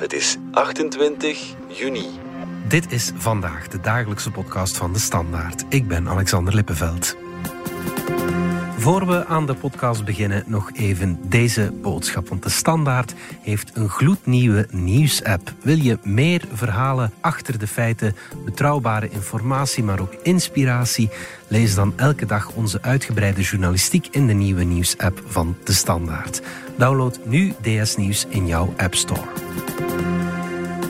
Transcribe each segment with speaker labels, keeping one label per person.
Speaker 1: Het is 28 juni.
Speaker 2: Dit is vandaag de dagelijkse podcast van de Standaard. Ik ben Alexander Lippenveld. Voor we aan de podcast beginnen, nog even deze boodschap. Want de Standaard heeft een gloednieuwe nieuwsapp. Wil je meer verhalen achter de feiten, betrouwbare informatie, maar ook inspiratie? Lees dan elke dag onze uitgebreide journalistiek in de nieuwe nieuwsapp van de Standaard. Download nu DS Nieuws in jouw App Store.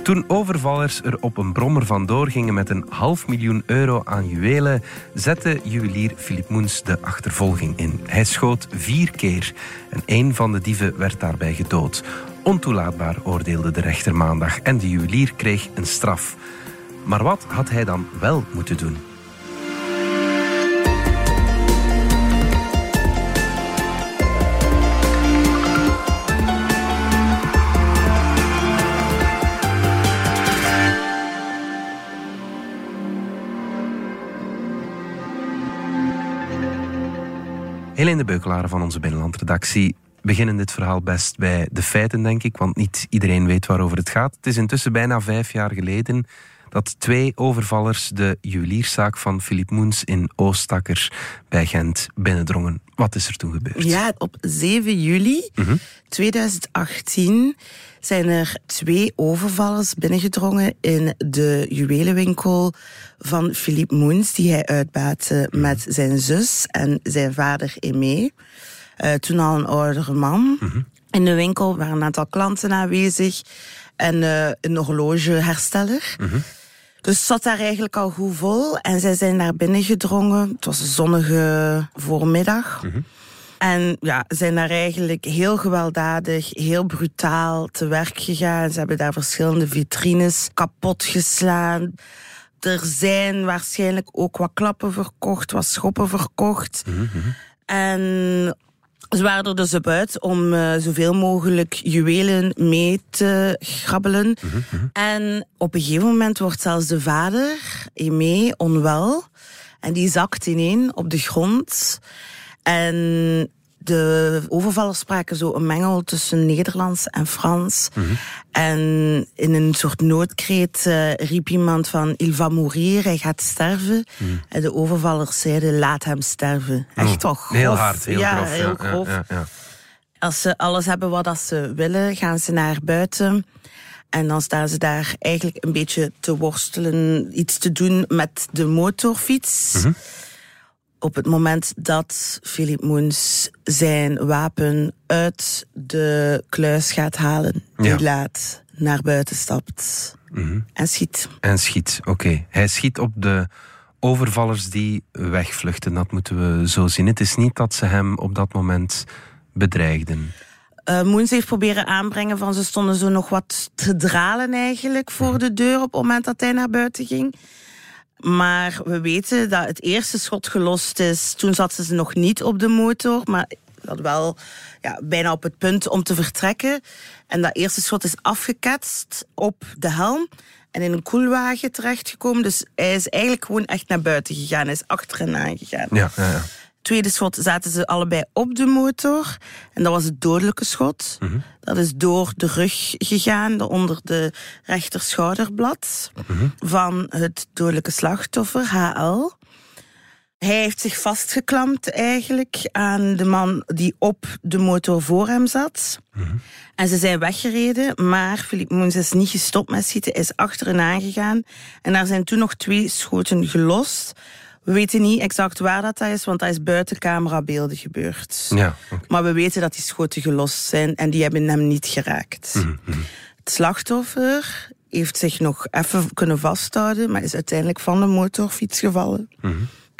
Speaker 2: Toen overvallers er op een brommer vandoor gingen met een half miljoen euro aan juwelen, zette juwelier Philip Moens de achtervolging in. Hij schoot vier keer en één van de dieven werd daarbij gedood. Ontoelaatbaar oordeelde de rechter maandag en de juwelier kreeg een straf. Maar wat had hij dan wel moeten doen? Helene Beukelaar van onze binnenlandredactie. Beginnen dit verhaal best bij de feiten, denk ik, want niet iedereen weet waarover het gaat. Het is intussen bijna vijf jaar geleden dat twee overvallers de juwelierszaak van Philip Moens in Oostakker bij Gent binnendrongen. Wat is er toen gebeurd?
Speaker 3: Ja, op 7 juli 2018 zijn er twee overvallers binnengedrongen in de juwelenwinkel van Philippe Moens, die hij uitbaatte met zijn zus en zijn vader Aimé. Uh, toen al een oudere man. In de winkel waren een aantal klanten aanwezig en uh, een horlogehersteller. Dus het zat daar eigenlijk al goed vol. En zij zijn daar binnen gedrongen. Het was een zonnige voormiddag. En ja, zijn daar eigenlijk heel gewelddadig, heel brutaal te werk gegaan. Ze hebben daar verschillende vitrines kapot geslaan. Er zijn waarschijnlijk ook wat klappen verkocht, wat schoppen verkocht. En ze waren er dus op uit om uh, zoveel mogelijk juwelen mee te grabbelen. En op een gegeven moment wordt zelfs de vader, Aimé, onwel. En die zakt ineen op de grond. En de overvallers spraken zo een mengel tussen Nederlands en Frans. En in een soort noodkreet uh, riep iemand van il va mourir, hij gaat sterven. En de overvallers zeiden laat hem sterven. Echt toch grof.
Speaker 2: Heel hard, heel
Speaker 3: ja,
Speaker 2: grof.
Speaker 3: Heel
Speaker 2: ja,
Speaker 3: grof.
Speaker 2: Ja, ja,
Speaker 3: Als ze alles hebben wat dat ze willen, gaan ze naar buiten. En dan staan ze daar eigenlijk een beetje te worstelen, iets te doen met de motorfiets.
Speaker 2: Mhm.
Speaker 3: Op het moment dat Philip Moens zijn wapen uit de kluis gaat halen, die
Speaker 2: Ja.
Speaker 3: laat naar buiten stapt en schiet.
Speaker 2: En schiet, oké. Hij schiet op de overvallers die wegvluchten. Dat moeten we zo zien. Het is niet dat ze hem op dat moment bedreigden.
Speaker 3: Eh Moens heeft proberen aanbrengen van ze stonden zo nog wat te dralen eigenlijk voor de deur op het moment dat hij naar buiten ging. Maar we weten dat het eerste schot gelost is. Toen zaten ze nog niet op de motor, maar dat wel ja, bijna op het punt om te vertrekken. En dat eerste schot is afgeketst op de helm en in een koelwagen terechtgekomen. Dus hij is eigenlijk gewoon echt naar buiten gegaan. Hij is achter hen aangegaan.
Speaker 2: Ja, ja, ja.
Speaker 3: Tweede schot zaten ze allebei op de motor. En dat was het dodelijke schot. Dat is door de rug gegaan, onder de rechter schouderblad van het dodelijke slachtoffer, HL. Hij heeft zich vastgeklampt eigenlijk aan de man die op de motor voor hem zat. En ze zijn weggereden, maar Philippe Moens is niet gestopt met schieten, is achter hen aangegaan. En daar zijn toen nog twee schoten gelost. We weten niet exact waar dat is, want dat is buiten camerabeelden gebeurd.
Speaker 2: ja.
Speaker 3: Maar we weten dat die schoten gelost zijn en die hebben hem niet geraakt. Het slachtoffer heeft zich nog even kunnen vasthouden, maar is uiteindelijk van de motorfiets gevallen.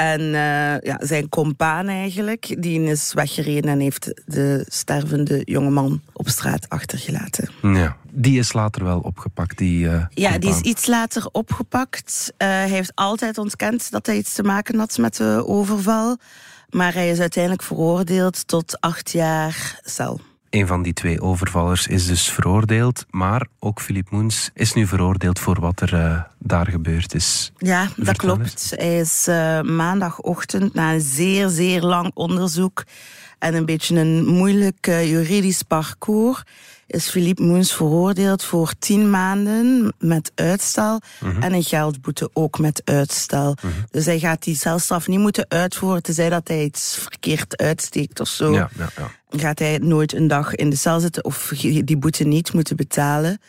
Speaker 3: En eh, ja, zijn compaan eigenlijk, die is weggereden en heeft de stervende jongeman op straat achtergelaten.
Speaker 2: ja. Die is later wel opgepakt, die eh,
Speaker 3: Ja, die is iets later opgepakt. Eh, hij heeft altijd ontkend dat hij iets te maken had met de overval. Maar hij is uiteindelijk veroordeeld tot acht jaar cel.
Speaker 2: Een van die twee overvallers is dus veroordeeld, maar ook Philip Moens is nu veroordeeld voor wat er eh, daar gebeurd is.
Speaker 3: Ja, dat
Speaker 2: Vertel
Speaker 3: klopt. Hij is eh, maandagochtend na een zeer, zeer lang onderzoek en een beetje een moeilijk uh, juridisch parcours is Philippe Moens veroordeeld voor tien maanden met uitstel mhm. en een geldboete ook met uitstel. Mhm. Dus hij gaat die celstraf niet moeten uitvoeren tenzij dat hij iets verkeerd uitsteekt of zo. Ja, ja, ja. Gaat hij nooit een dag in de cel zitten of die boete niet moeten betalen.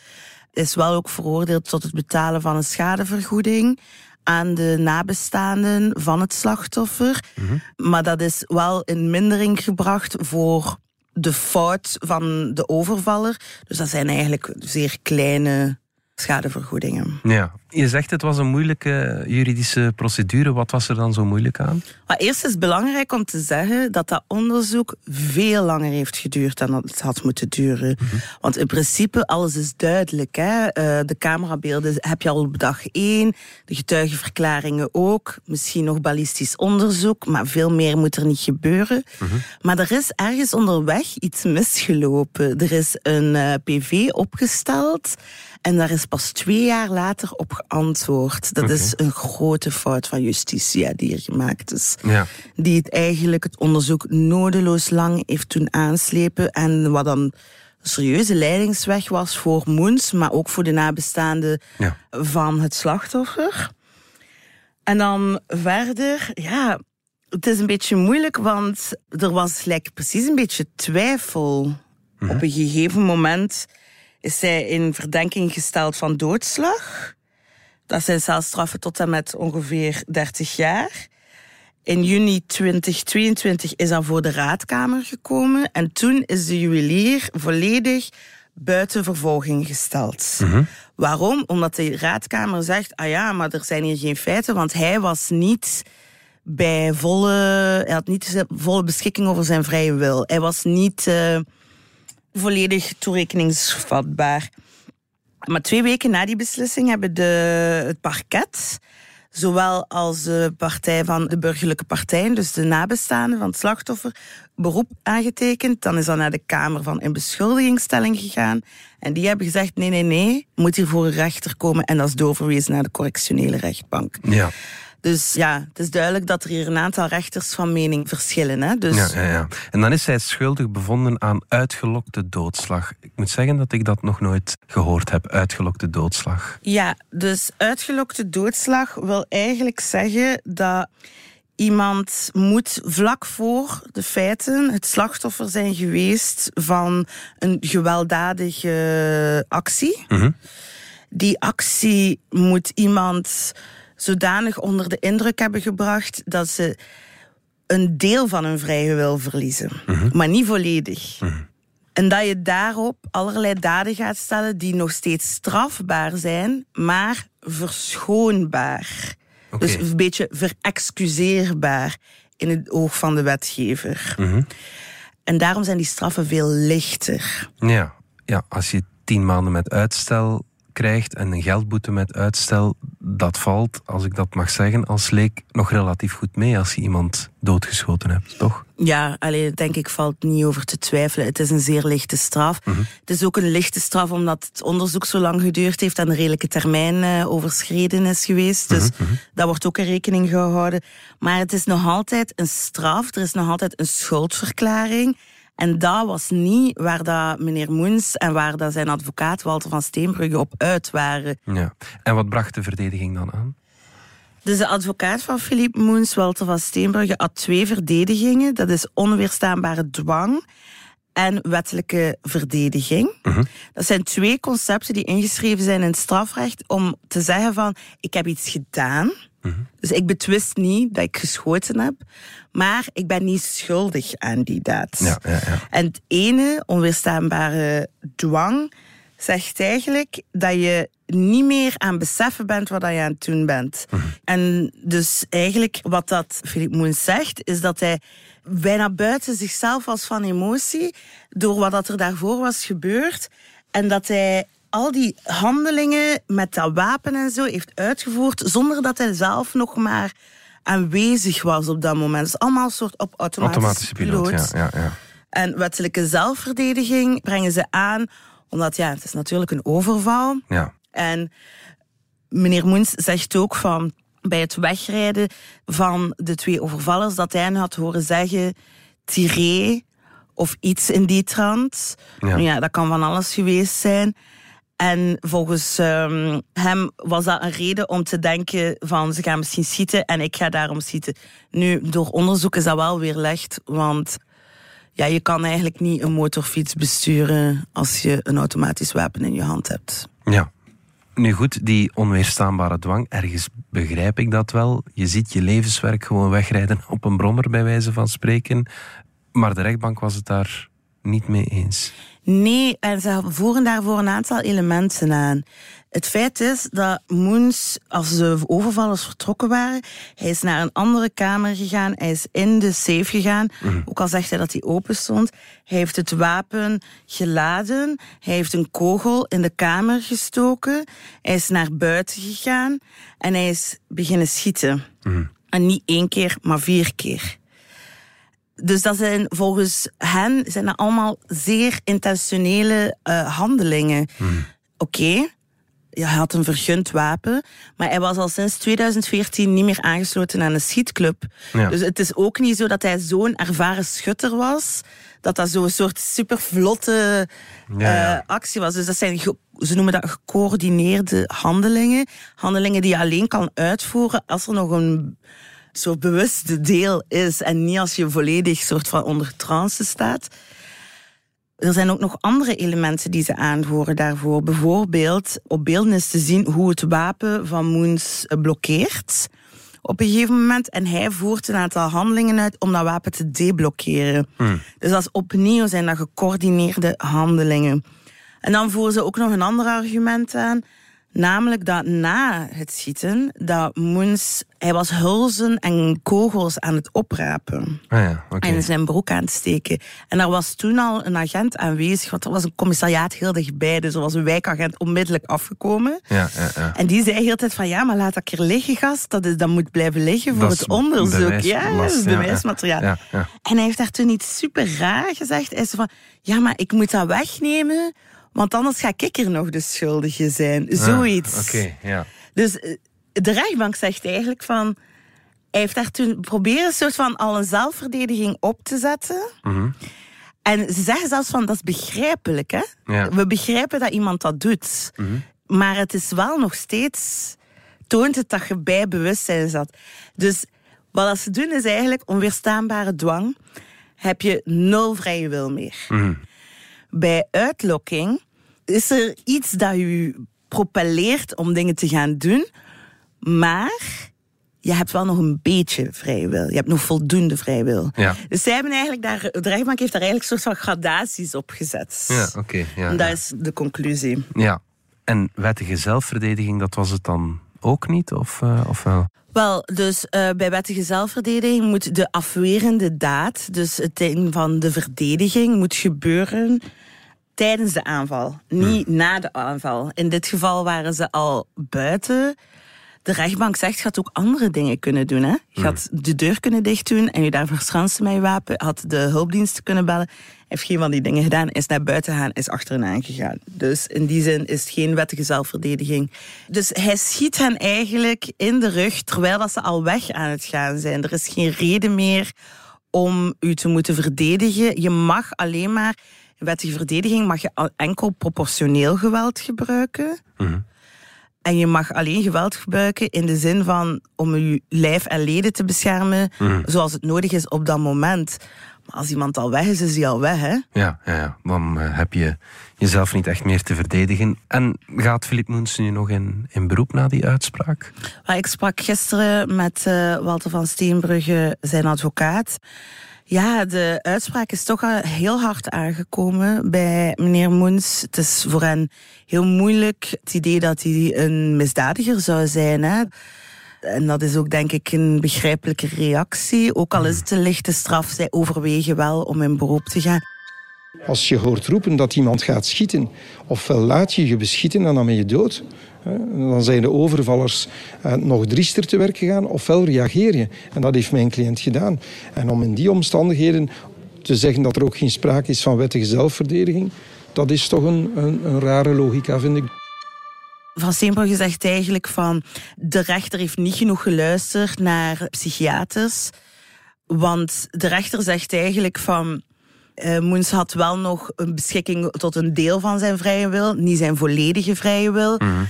Speaker 3: Is wel ook veroordeeld tot het betalen van een schadevergoeding aan de nabestaanden van het slachtoffer. Mhm. Maar dat is wel in mindering gebracht voor de fout van de overvaller. Dus dat zijn eigenlijk zeer kleine schadevergoedingen.
Speaker 2: Ja, je zegt het was een moeilijke juridische procedure. Wat was er dan zo moeilijk aan?
Speaker 3: Maar eerst is het belangrijk om te zeggen dat dat onderzoek veel langer heeft geduurd dan het had moeten duren. Mhm. Want in principe, alles is duidelijk. Hè? Uh, de camerabeelden heb je al op dag één. De getuigenverklaringen ook. Misschien nog ballistisch onderzoek. Maar veel meer moet er niet gebeuren. Mhm. Maar er is ergens onderweg iets misgelopen. Er is een uh, PV opgesteld. En daar is pas twee jaar later op geantwoord. Dat is een grote fout van justitie die er gemaakt is. Ja. Die het eigenlijk het onderzoek nodeloos lang heeft toen aanslepen. En wat dan een serieuze leidingsweg was voor Moens, maar ook voor de nabestaanden van het slachtoffer. En dan verder, ja, het is een beetje moeilijk, want er was like, precies een beetje twijfel. Mhm. Op een gegeven moment is zij in verdenking gesteld van doodslag. Dat zijn celstraffen tot en met ongeveer 30 jaar. In juni 2022 is dat voor de raadkamer gekomen. En toen is de juwelier volledig buiten vervolging gesteld. Mhm. Waarom? Omdat de raadkamer zegt, ah ja, maar er zijn hier geen feiten, want hij was niet bij volle, hij had niet volle beschikking over zijn vrije wil. Hij was niet uh, volledig toerekeningsvatbaar. Maar twee weken na die beslissing hebben de, het parket, zowel als de partij van de burgerlijke partijen, dus de nabestaanden van het slachtoffer, beroep aangetekend. Dan is dat naar de Kamer van in beschuldigingsstelling gegaan. En die hebben gezegd: nee, nee, nee, moet hier voor een rechter komen. En dat is doorverwezen naar de correctionele rechtbank. Ja. Dus ja, het is duidelijk dat er hier een aantal rechters van mening verschillen. Hè? Dus...
Speaker 2: Ja, ja, ja. En dan is zij schuldig bevonden aan uitgelokte doodslag. Ik moet zeggen dat ik dat nog nooit gehoord heb, uitgelokte doodslag.
Speaker 3: Ja, dus uitgelokte doodslag wil eigenlijk zeggen dat iemand moet vlak voor de feiten het slachtoffer zijn geweest van een gewelddadige actie. Mhm. Die actie moet iemand zodanig onder de indruk hebben gebracht dat ze een deel van hun vrije wil verliezen, mhm. maar niet volledig. Mhm. En dat je daarop allerlei daden gaat stellen die nog steeds strafbaar zijn, maar verschoonbaar. Dus een beetje verexcuseerbaar in het oog van de wetgever. Mhm. En daarom zijn die straffen veel lichter.
Speaker 2: Ja, ja, als je tien maanden met uitstel krijgt en een geldboete met uitstel, dat valt, als ik dat mag zeggen, als leek nog relatief goed mee als je iemand doodgeschoten hebt, toch?
Speaker 3: Ja, alleen denk ik valt niet over te twijfelen. Het is een zeer lichte straf. Mhm. Het is ook een lichte straf omdat het onderzoek zo lang geduurd heeft en de redelijke termijn uh, overschreden is geweest. Dus mm daar wordt ook een rekening gehouden. Maar het is nog altijd een straf, er is nog altijd een schuldverklaring. En dat was niet waar dat meneer Moens en waar dat zijn advocaat Walter van Steenbrugge op uit waren.
Speaker 2: Ja. En wat bracht de verdediging dan aan?
Speaker 3: Dus de advocaat van Philippe Moens, Walter van Steenbrugge, had twee verdedigingen. Dat is onweerstaanbare dwang en wettelijke verdediging. Mhm. Dat zijn twee concepten die ingeschreven zijn in het strafrecht om te zeggen van ik heb iets gedaan dus ik betwist niet dat ik geschoten heb, maar ik ben niet schuldig aan die daad. Ja, ja, ja. En het ene, onweerstaanbare dwang, zegt eigenlijk dat je niet meer aan beseffen bent wat je aan het doen bent. Mhm. En dus eigenlijk wat dat Philippe Moens zegt, is dat hij bijna buiten zichzelf was van emotie door wat dat er daarvoor was gebeurd. En dat hij al die handelingen met dat wapen en zo heeft uitgevoerd zonder dat hij zelf nog maar aanwezig was op dat moment. Het is allemaal een soort op automatische, automatische piloot. Ja, ja, ja. En wettelijke zelfverdediging brengen ze aan, omdat ja, het is natuurlijk een overval. Ja. En meneer Moens zegt ook van bij het wegrijden van de twee overvallers dat hij had horen zeggen tiré of iets in die trant.
Speaker 2: Ja.
Speaker 3: Ja. dat kan van alles geweest zijn. En volgens ehm, hem was dat een reden om te denken van ze gaan misschien schieten en ik ga daarom schieten. Nu, door onderzoek is dat wel weerlegd, want ja, je kan eigenlijk niet een motorfiets besturen als je een automatisch wapen in je hand hebt.
Speaker 2: Ja. Nu goed, die onweerstaanbare dwang, ergens begrijp ik dat wel. Je ziet je levenswerk gewoon wegrijden op een brommer, bij wijze van spreken. Maar de rechtbank was het daar niet mee eens.
Speaker 3: Nee, en ze voeren daarvoor een aantal elementen aan. Het feit is dat Moens, als de overvallers vertrokken waren, hij is naar een andere kamer gegaan, hij is in de safe gegaan, ook al zegt hij dat hij open stond. Hij heeft het wapen geladen, hij heeft een kogel in de kamer gestoken, hij is naar buiten gegaan en hij is beginnen schieten. En niet één keer, maar vier keer. Dus dat zijn volgens hen zijn dat allemaal zeer intentionele uh, handelingen.
Speaker 2: Hmm.
Speaker 3: Oké, okay, ja, hij had een vergund wapen, maar hij was al sinds 2014 niet meer aangesloten aan een schietclub.
Speaker 2: Ja.
Speaker 3: Dus het is ook niet zo dat hij zo'n ervaren schutter was, dat dat zo'n soort supervlotte
Speaker 2: Ja, ja.
Speaker 3: uh, actie was. Dus dat zijn, ze noemen dat gecoördineerde handelingen. Handelingen die je alleen kan uitvoeren als er nog een soort bewuste deel is en niet als je volledig soort van onder trance staat. Er zijn ook nog andere elementen die ze aanvoeren daarvoor. Bijvoorbeeld op beelden is te zien hoe het wapen van Moens blokkeert op een gegeven moment. En hij voert een aantal handelingen uit om dat wapen te deblokkeren.
Speaker 2: Hmm.
Speaker 3: Dus dat is opnieuw zijn dat gecoördineerde handelingen. En dan voeren ze ook nog een ander argument aan. Namelijk dat na het schieten, dat Moens, hij was hulzen en kogels aan het oprapen.
Speaker 2: Ah ja.
Speaker 3: En zijn broek aan het steken. En er was toen al een agent aanwezig, want er was een commissariaat heel dichtbij. Dus er was een wijkagent onmiddellijk afgekomen.
Speaker 2: Ja, ja, ja.
Speaker 3: En die zei heel de tijd van, ja, maar laat dat keer liggen, gast. Dat, is, dat moet blijven liggen voor
Speaker 2: Dat
Speaker 3: het onderzoek.
Speaker 2: bewijs-
Speaker 3: ja, dat
Speaker 2: last,
Speaker 3: is bewijsmateriaal.
Speaker 2: Ja, ja.
Speaker 3: En hij heeft daar toen iets super raar gezegd. Hij zei van, ja, maar ik moet dat wegnemen, want anders ga ik er nog de schuldige zijn. Zoiets.
Speaker 2: Ah, Oké, ja.
Speaker 3: Dus eh, de rechtbank zegt eigenlijk van... Hij heeft daar toen proberen een soort van al een zelfverdediging op te zetten.
Speaker 2: Mhm.
Speaker 3: En ze zeggen zelfs van, dat is begrijpelijk, hè?
Speaker 2: Ja.
Speaker 3: We begrijpen dat iemand dat doet. Maar het is wel nog steeds... Toont het dat je bij bewustzijn zat. Dus wat ze doen is eigenlijk onweerstaanbare dwang. Heb je nul vrije wil meer.
Speaker 2: Mhm.
Speaker 3: Bij uitlokking is er iets dat u propelleert om dingen te gaan doen, maar je hebt wel nog een beetje vrije wil. Je hebt nog voldoende vrije wil.
Speaker 2: Ja.
Speaker 3: Dus zij hebben eigenlijk daar, de rechtbank heeft daar eigenlijk een soort van gradaties op gezet.
Speaker 2: Ja, oké. ja,
Speaker 3: En dat
Speaker 2: ja.
Speaker 3: is de conclusie.
Speaker 2: ja. En wettige zelfverdediging, dat was het dan ook niet? Of, eh, of wel?
Speaker 3: Wel, dus eh, bij wettige zelfverdediging moet de afwerende daad, dus het ding van de verdediging, moet gebeuren tijdens de aanval, niet na de aanval. In dit geval waren ze al buiten. De rechtbank zegt, had ook andere dingen kunnen doen. Hè? Je had de deur kunnen dichtdoen en je daar verschansen met je wapen. Had de hulpdiensten kunnen bellen. Heeft geen van die dingen gedaan. Is naar buiten gegaan, is achteraan gegaan. Dus in die zin is het geen wettige zelfverdediging. Dus hij schiet hen eigenlijk in de rug terwijl dat ze al weg aan het gaan zijn. Er is geen reden meer om u te moeten verdedigen. Je mag alleen maar, wettige verdediging mag je enkel proportioneel geweld gebruiken. En je mag alleen geweld gebruiken in de zin van om je lijf en leden te beschermen, zoals het nodig is op dat moment. Maar als iemand al weg is, is hij al weg, hè?
Speaker 2: Ja, ja, ja. dan eh, heb je jezelf niet echt meer te verdedigen. En gaat Filip Moens nu nog in, in beroep na die uitspraak?
Speaker 3: Ik sprak gisteren met eh, Walter van Steenbrugge, zijn advocaat. Ja, de uitspraak is toch heel hard aangekomen bij meneer Moens. Het is voor hen heel moeilijk het idee dat hij een misdadiger zou zijn. Hè? En dat is ook denk ik een begrijpelijke reactie. Ook al is het een lichte straf, zij overwegen wel om in beroep te gaan.
Speaker 4: Als je hoort roepen dat iemand gaat schieten, ofwel laat je je beschieten en dan ben je dood. Dan zijn de overvallers eh, nog driester te werk gegaan, ofwel reageer je. En dat heeft mijn cliënt gedaan. En om in die omstandigheden te zeggen dat er ook geen sprake is van wettige zelfverdediging, dat is toch een, een, een rare logica, vind ik.
Speaker 3: Van Steenbrugge zegt eigenlijk van de rechter heeft niet genoeg geluisterd naar psychiaters. Want de rechter zegt eigenlijk van... Uh, Moens had wel nog een beschikking tot een deel van zijn vrije wil, niet zijn volledige vrije wil.
Speaker 2: Mhm.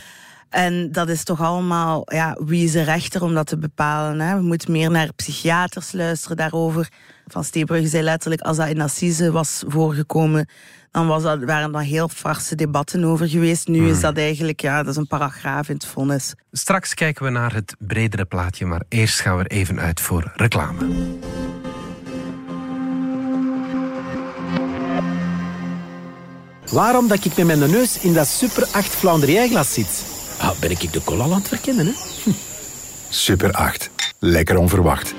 Speaker 3: En dat is toch allemaal, ja, wie is de rechter om dat te bepalen? Hè? We moeten meer naar psychiaters luisteren daarover. Van Steenbrugge zei letterlijk, als dat in Assise was voorgekomen, dan was dat, waren daar heel farse debatten over geweest. Nu is dat eigenlijk, ja, dat is een paragraaf in het vonnis.
Speaker 2: Straks kijken we naar het bredere plaatje, maar eerst gaan we er even uit voor reclame.
Speaker 5: Waarom dat ik met mijn neus in dat Super 8 Flandrien-glas zit? Ah, ben ik de cola aan het verkennen, hè?
Speaker 6: Super 8. Lekker onverwacht.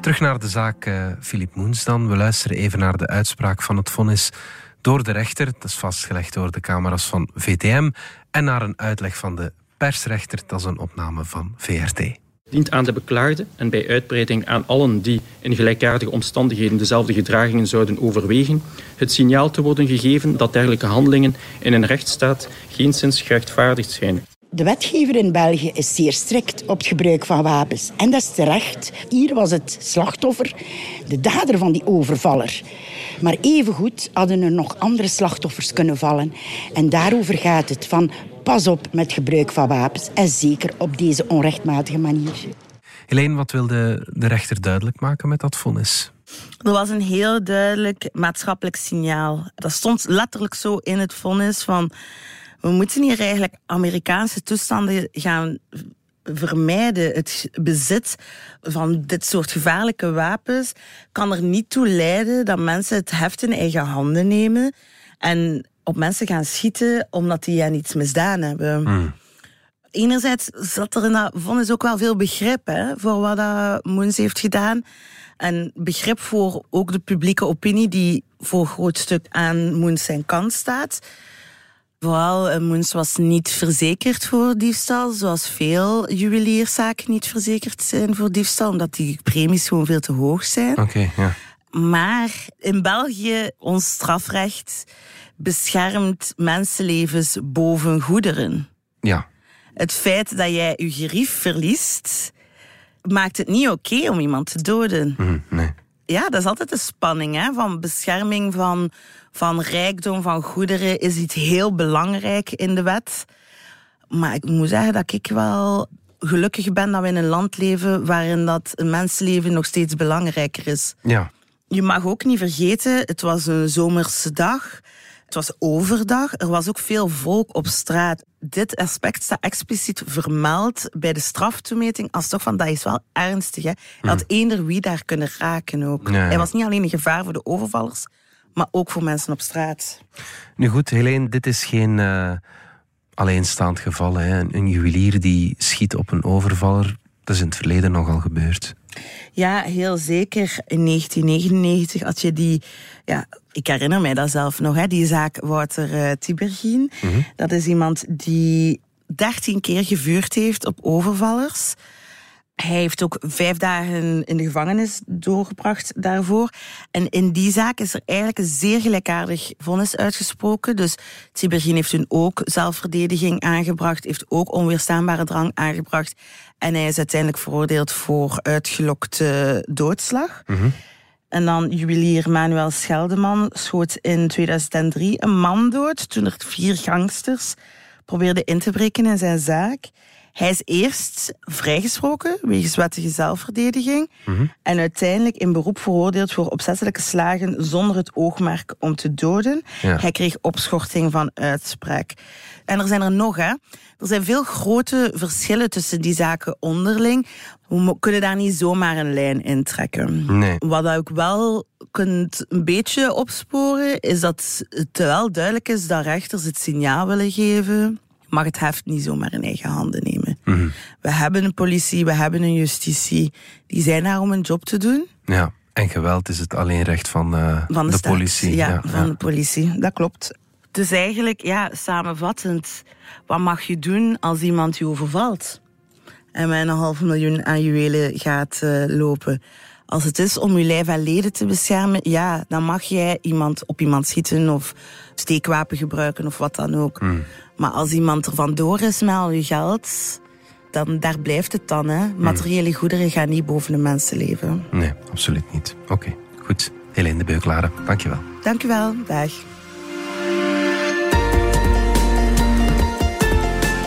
Speaker 2: Terug naar de zaak Filip uh, Moens dan. We luisteren even naar de uitspraak van het vonnis door de rechter. Dat is vastgelegd door de camera's van VTM. En naar een uitleg van de persrechter. Dat is een opname van VRT
Speaker 7: dient aan de beklaagde en bij uitbreiding aan allen die in gelijkaardige omstandigheden dezelfde gedragingen zouden overwegen, het signaal te worden gegeven dat dergelijke handelingen in een rechtsstaat geenszins gerechtvaardigd zijn.
Speaker 8: De wetgever in België is zeer strikt op het gebruik van wapens. En dat is terecht. Hier was het slachtoffer de dader van die overvaller. Maar evengoed hadden er nog andere slachtoffers kunnen vallen. En daarover gaat het. Van pas op met gebruik van wapens. En zeker op deze onrechtmatige manier.
Speaker 2: Helene, wat wilde de rechter duidelijk maken met dat vonnis?
Speaker 3: Er was een heel duidelijk maatschappelijk signaal. Dat stond letterlijk zo in het vonnis van... We moeten hier eigenlijk Amerikaanse toestanden gaan vermijden. Het bezit van dit soort gevaarlijke wapens kan er niet toe leiden dat mensen het heft in eigen handen nemen en op mensen gaan schieten omdat die hen iets misdaan hebben.
Speaker 2: Hmm.
Speaker 3: Enerzijds zat er in dat vonnis ook wel veel begrip hè, voor wat dat Moens heeft gedaan. En begrip voor ook de publieke opinie die voor een groot stuk aan Moens zijn kant staat. Vooral, eh, Moens was niet verzekerd voor diefstal, zoals veel juwelierszaken niet verzekerd zijn voor diefstal, omdat die premies gewoon veel te hoog zijn.
Speaker 2: Oké, ja.
Speaker 3: Maar in België, ons strafrecht beschermt mensenlevens boven goederen.
Speaker 2: Ja.
Speaker 3: Het feit dat jij je gerief verliest, maakt het niet oké om iemand te doden.
Speaker 2: Mm, nee.
Speaker 3: Ja, dat is altijd de spanning hè, van bescherming van, van rijkdom, van goederen, is iets heel belangrijk in de wet. Maar ik moet zeggen dat ik wel gelukkig ben dat we in een land leven waarin dat een mensenleven nog steeds belangrijker is.
Speaker 2: Ja.
Speaker 3: Je mag ook niet vergeten, het was een zomerse dag. Het was overdag. Er was ook veel volk op straat. Dit aspect staat expliciet vermeld bij de straftoemeting als toch van dat is wel ernstig. Hè? Hij had eender wie daar kunnen raken ook.
Speaker 2: Ja, ja.
Speaker 3: Hij was niet alleen een gevaar voor de overvallers, maar ook voor mensen op straat.
Speaker 2: Nu goed, Helene, dit is geen uh, alleenstaand geval. Hè. Een juwelier die schiet op een overvaller, dat is in het verleden nogal gebeurd.
Speaker 3: Ja, heel zeker. In 1999 had je die... Ja, ik herinner mij dat zelf nog, hè, die zaak Wouter uh, Tibergien.
Speaker 2: Mhm.
Speaker 3: Dat is iemand die dertien keer gevuurd heeft op overvallers. Hij heeft ook vijf dagen in de gevangenis doorgebracht daarvoor. En in die zaak is er eigenlijk een zeer gelijkaardig vonnis uitgesproken. Dus Tibergien heeft toen ook zelfverdediging aangebracht, heeft ook onweerstaanbare drang aangebracht. En hij is uiteindelijk veroordeeld voor uitgelokte doodslag.
Speaker 2: Mm
Speaker 3: En dan juwelier Manuel Scheldeman schoot in 2003 een man dood toen er vier gangsters probeerden in te breken in zijn zaak. Hij is eerst vrijgesproken wegens wettige zelfverdediging
Speaker 2: Mhm.
Speaker 3: en uiteindelijk in beroep veroordeeld voor opzettelijke slagen zonder het oogmerk om te doden.
Speaker 2: Ja.
Speaker 3: Hij kreeg opschorting van uitspraak. En er zijn er nog, hè. Er zijn veel grote verschillen tussen die zaken onderling. We kunnen daar niet zomaar een lijn in trekken.
Speaker 2: Nee.
Speaker 3: Wat ook wel kunt een beetje opsporen, is dat het wel duidelijk is dat rechters het signaal willen geven. Mag het heft niet zomaar in eigen handen nemen.
Speaker 2: Mhm.
Speaker 3: We hebben een politie, we hebben een justitie. Die zijn daar om een job te doen.
Speaker 2: Ja. En geweld is het alleen recht van, eh,
Speaker 3: Van de,
Speaker 2: de
Speaker 3: staat.
Speaker 2: politie.
Speaker 3: Ja,
Speaker 2: ja.
Speaker 3: van de politie. Dat klopt. Dus eigenlijk, ja, samenvattend. Wat mag je doen als iemand je overvalt? En met een half miljoen aan juwelen gaat eh, lopen. Als het is om je lijf en leden te beschermen, ja, dan mag jij iemand op iemand schieten of steekwapen gebruiken of wat dan ook.
Speaker 2: Hmm.
Speaker 3: Maar als iemand er vandoor is met al je geld, dan daar blijft het dan. Hè. Materiële goederen gaan niet boven de mensenleven.
Speaker 2: Nee, absoluut niet. Oké, goed. Helene de Beuklade, dankjewel.
Speaker 3: Dank u wel. Dag.